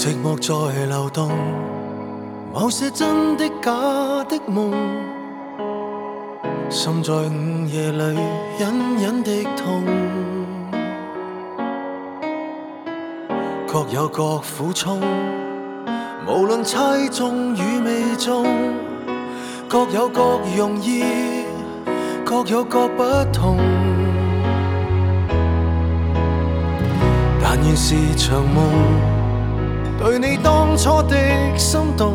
寂寞在流动，某些真的假的梦，心在午夜里隐隐的痛，各有各苦衷，无论猜中与未中，各有各容易，各有各不同。但愿是场梦。对你当初的心动，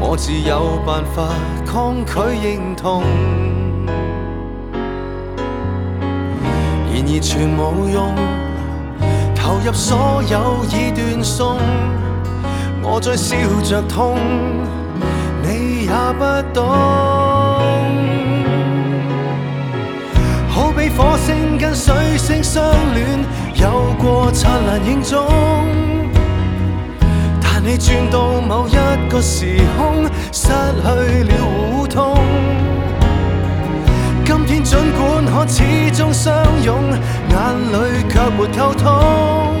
我自有办法抗拒认同。然而全无用，投入所有已断送，我在笑着痛，你也不懂。比火星跟水星相恋。有过灿烂影踪，但你转到某一个时空，失去了互通。今天尽管可始终相拥，眼里却没沟通，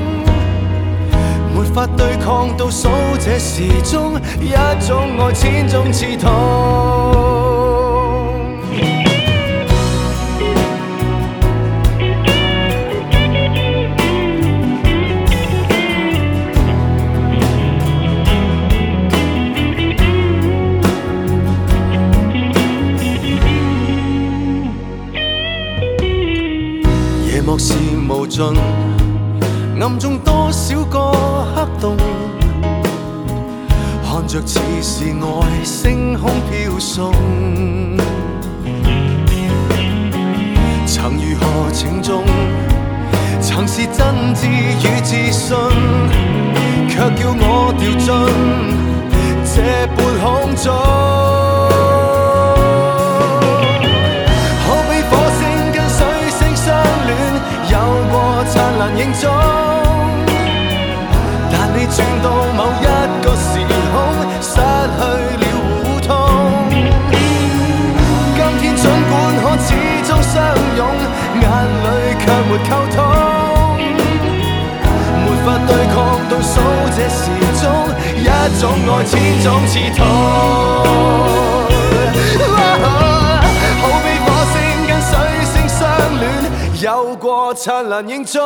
没法对抗倒数这时钟，一种爱千种刺痛。暗中多少个黑洞，看着似是外星空飘送。曾如何情重，曾是真挚与自信，却叫我掉进这半空中。凝重，但你转到某一个时空，失去了互通。今天尽管可始终相拥，眼里却没沟通，没法对抗倒数这时钟，一种爱千种刺痛。有过灿烂影踪，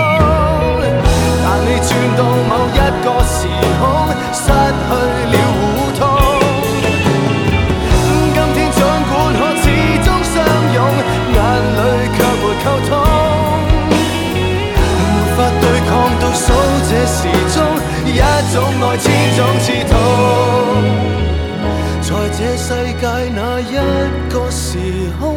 但你转到某一个时空，失去了互通。今天尽管可始终相拥，眼里却没沟通，没法对抗倒数这时钟，一种爱千种刺痛，在这世界哪一个时空？